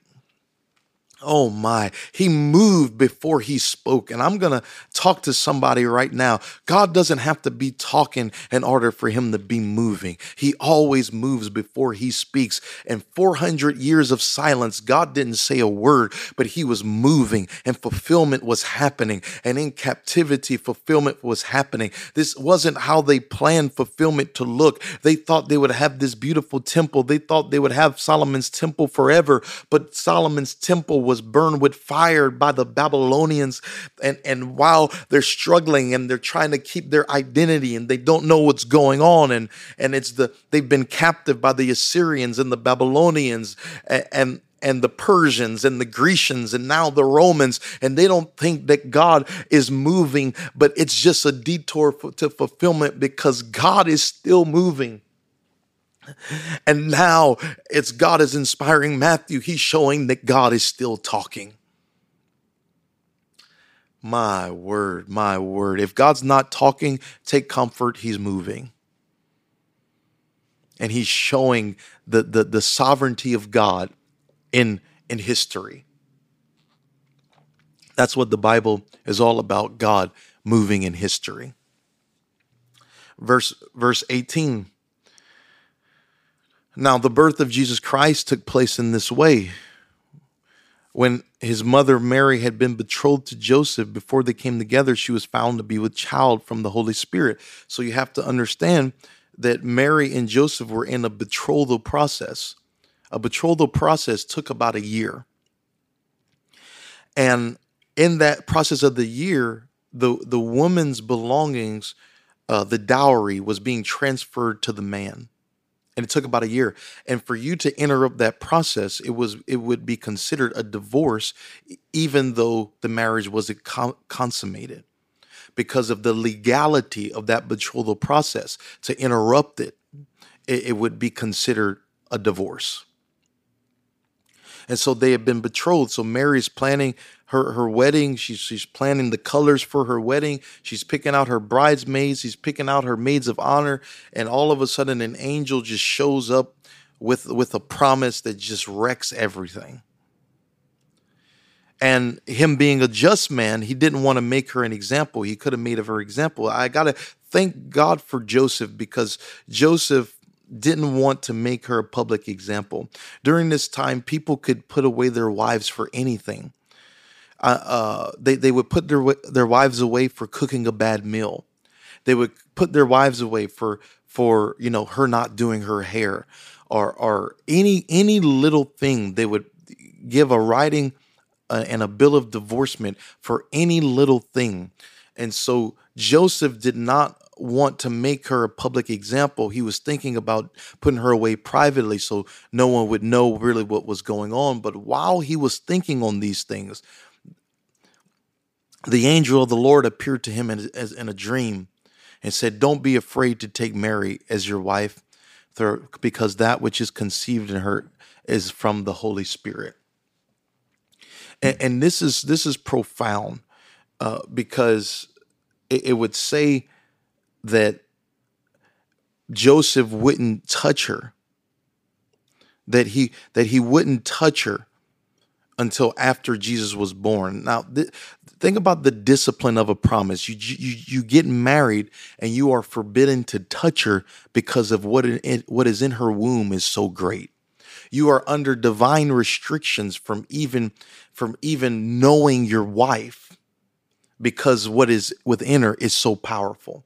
[SPEAKER 1] Oh my, he moved before he spoke. And I'm going to talk to somebody right now. God doesn't have to be talking in order for him to be moving. He always moves before he speaks. And 400 years of silence, God didn't say a word, but he was moving and fulfillment was happening. And in captivity, fulfillment was happening. This wasn't how they planned fulfillment to look. They thought they would have this beautiful temple. They thought they would have Solomon's temple forever, but Solomon's temple was was burned with fire by the Babylonians. And, and while they're struggling and they're trying to keep their identity and they don't know what's going on, and, and it's the they've been captive by the Assyrians and the Babylonians and, and and the Persians and the Grecians and now the Romans, and they don't think that God is moving, but it's just a detour for, to fulfillment because God is still moving. And now it's God is inspiring Matthew. He's showing that God is still talking. My word, my word. If God's not talking, take comfort, He's moving. And He's showing the, the, the sovereignty of God in, in history. That's what the Bible is all about God moving in history. Verse, verse 18 now, the birth of Jesus Christ took place in this way. When his mother Mary had been betrothed to Joseph, before they came together, she was found to be with child from the Holy Spirit. So you have to understand that Mary and Joseph were in a betrothal process. A betrothal process took about a year. And in that process of the year, the, the woman's belongings, uh, the dowry, was being transferred to the man and it took about a year and for you to interrupt that process it was it would be considered a divorce even though the marriage wasn't consummated because of the legality of that betrothal process to interrupt it, it, it would be considered a divorce and so they have been betrothed. So Mary's planning her, her wedding. She's, she's planning the colors for her wedding. She's picking out her bridesmaids. She's picking out her maids of honor. And all of a sudden, an angel just shows up with, with a promise that just wrecks everything. And him being a just man, he didn't want to make her an example. He could have made of her example. I got to thank God for Joseph because Joseph didn't want to make her a public example. During this time, people could put away their wives for anything. Uh, they, they would put their, their wives away for cooking a bad meal. They would put their wives away for for you know her not doing her hair, or or any any little thing. They would give a writing uh, and a bill of divorcement for any little thing. And so Joseph did not want to make her a public example. He was thinking about putting her away privately so no one would know really what was going on. But while he was thinking on these things, the angel of the Lord appeared to him in, as, in a dream and said, Don't be afraid to take Mary as your wife, because that which is conceived in her is from the Holy Spirit. And, and this is this is profound uh, because it, it would say that Joseph wouldn't touch her, that he that he wouldn't touch her until after Jesus was born. Now, th- think about the discipline of a promise. You, you you get married and you are forbidden to touch her because of what in, what is in her womb is so great. You are under divine restrictions from even from even knowing your wife because what is within her is so powerful.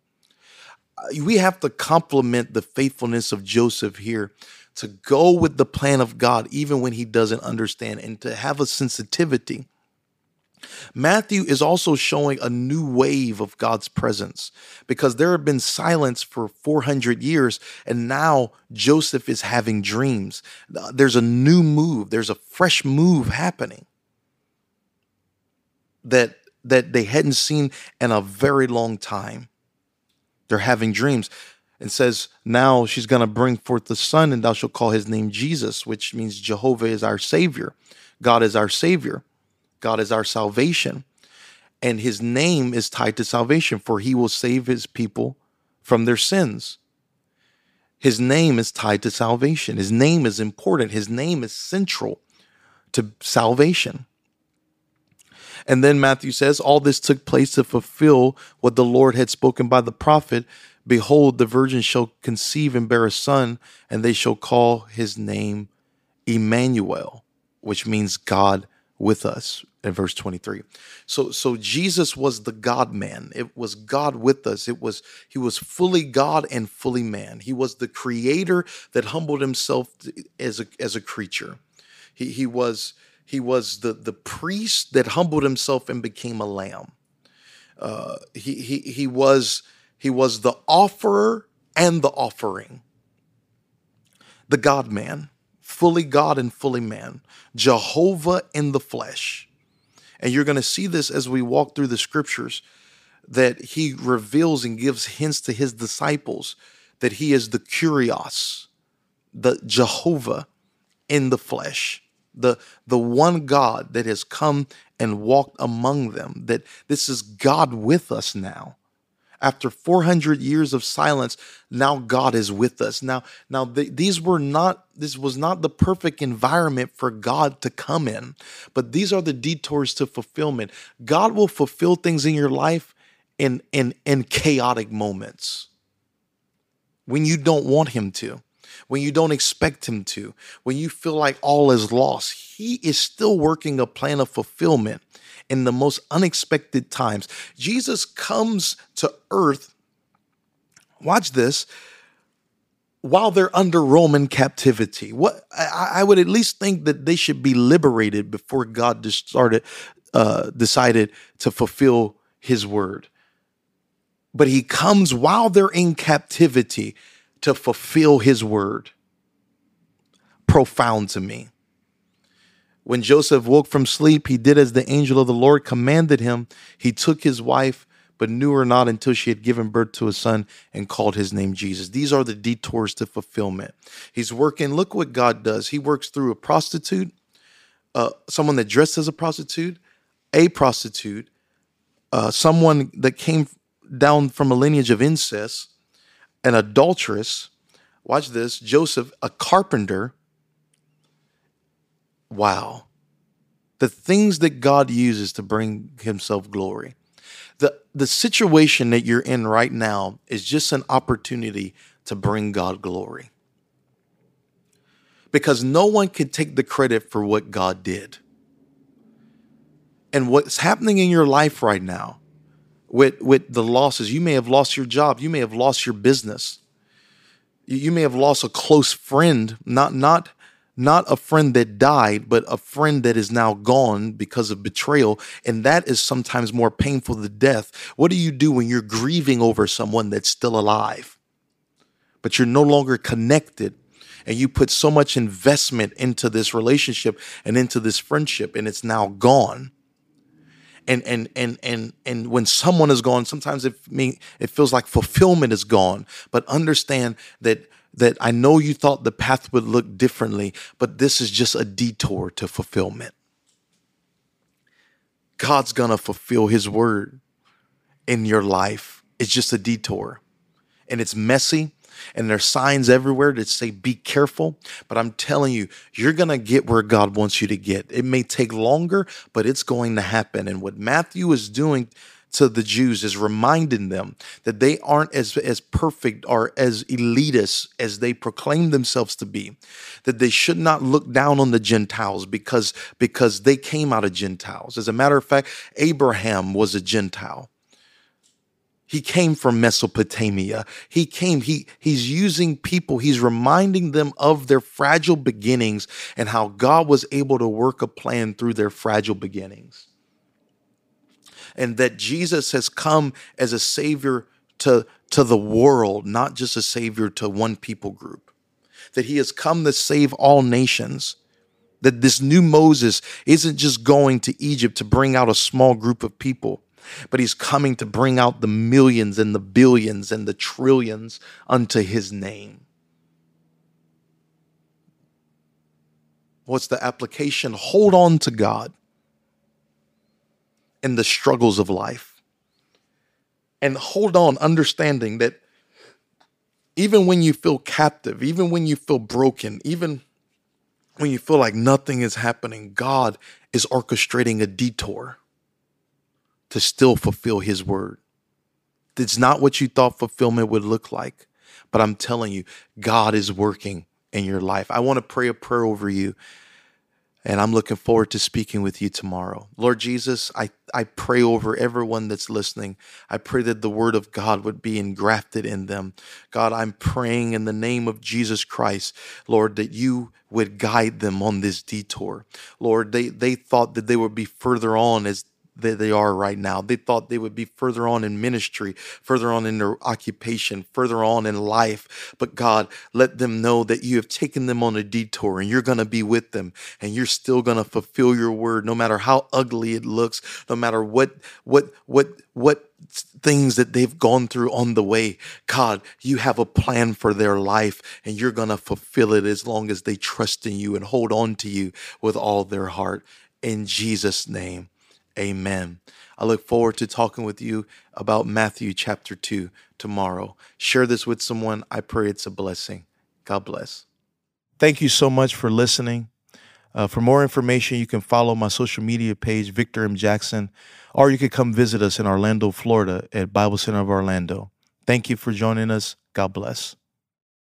[SPEAKER 1] Uh, we have to compliment the faithfulness of Joseph here to go with the plan of God, even when he doesn't understand, and to have a sensitivity. Matthew is also showing a new wave of God's presence because there had been silence for 400 years, and now Joseph is having dreams. Uh, there's a new move, there's a fresh move happening that, that they hadn't seen in a very long time. They're having dreams and says, Now she's going to bring forth the son, and thou shalt call his name Jesus, which means Jehovah is our Savior. God is our Savior. God is our salvation. And his name is tied to salvation, for he will save his people from their sins. His name is tied to salvation. His name is important. His name is central to salvation. And then Matthew says, All this took place to fulfill what the Lord had spoken by the prophet Behold, the virgin shall conceive and bear a son, and they shall call his name Emmanuel, which means God with us in verse 23 so so jesus was the god man. It was god with us. It was he was fully god and fully man. He was the creator that humbled himself as a as a creature. He he was he was the the priest that humbled himself and became a lamb. Uh, he he he was he was the offerer and the offering. The God man, fully God and fully man, Jehovah in the flesh. And you're going to see this as we walk through the scriptures that he reveals and gives hints to his disciples that he is the Kurios, the Jehovah in the flesh, the, the one God that has come and walked among them, that this is God with us now after 400 years of silence now god is with us. Now now the, these were not this was not the perfect environment for god to come in but these are the detours to fulfillment. God will fulfill things in your life in in in chaotic moments. When you don't want him to when you don't expect him to when you feel like all is lost he is still working a plan of fulfillment in the most unexpected times. Jesus comes to earth, watch this, while they're under Roman captivity. What I, I would at least think that they should be liberated before God started uh, decided to fulfill his word. But he comes while they're in captivity to fulfill his word. Profound to me. When Joseph woke from sleep, he did as the angel of the Lord commanded him. He took his wife, but knew her not until she had given birth to a son and called his name Jesus. These are the detours to fulfillment. He's working. Look what God does. He works through a prostitute, uh, someone that dressed as a prostitute, a prostitute, uh, someone that came down from a lineage of incest, an adulteress. Watch this Joseph, a carpenter, wow. The things that God uses to bring himself glory. The, the situation that you're in right now is just an opportunity to bring God glory. Because no one can take the credit for what God did. And what's happening in your life right now, with with the losses. You may have lost your job. You may have lost your business. You, you may have lost a close friend, not not not a friend that died, but a friend that is now gone because of betrayal. And that is sometimes more painful than death. What do you do when you're grieving over someone that's still alive, but you're no longer connected? And you put so much investment into this relationship and into this friendship, and it's now gone. And and and and and when someone is gone, sometimes it mean it feels like fulfillment is gone. But understand that that I know you thought the path would look differently, but this is just a detour to fulfillment. God's gonna fulfill his word in your life. It's just a detour. And it's messy, and there's signs everywhere that say be careful but i'm telling you you're going to get where god wants you to get it may take longer but it's going to happen and what matthew is doing to the Jews is reminding them that they aren't as, as perfect or as elitist as they proclaim themselves to be, that they should not look down on the Gentiles because, because they came out of Gentiles. As a matter of fact, Abraham was a Gentile. He came from Mesopotamia. He came, he, he's using people, he's reminding them of their fragile beginnings and how God was able to work a plan through their fragile beginnings and that Jesus has come as a savior to, to the world, not just a savior to one people group. That he has come to save all nations. That this new Moses isn't just going to Egypt to bring out a small group of people, but he's coming to bring out the millions and the billions and the trillions unto his name. What's the application? Hold on to God in the struggles of life. And hold on, understanding that even when you feel captive, even when you feel broken, even when you feel like nothing is happening, God is orchestrating a detour to still fulfill His word. It's not what you thought fulfillment would look like, but I'm telling you, God is working in your life. I want to pray a prayer over you and I'm looking forward to speaking with you tomorrow. Lord Jesus, I, I pray over everyone that's listening. I pray that the word of God would be engrafted in them. God, I'm praying in the name of Jesus Christ, Lord, that you would guide them on this detour. Lord, they, they thought that they would be further on as that they are right now. They thought they would be further on in ministry, further on in their occupation, further on in life. But God, let them know that you have taken them on a detour and you're going to be with them and you're still going to fulfill your word no matter how ugly it looks, no matter what what what what things that they've gone through on the way. God, you have a plan for their life and you're going to fulfill it as long as they trust in you and hold on to you with all their heart in Jesus name. Amen. I look forward to talking with you about Matthew chapter 2 tomorrow. Share this with someone. I pray it's a blessing. God bless. Thank you so much for listening. Uh, for more information, you can follow my social media page, Victor M. Jackson, or you can come visit us in Orlando, Florida at Bible Center of Orlando. Thank you for joining us. God bless.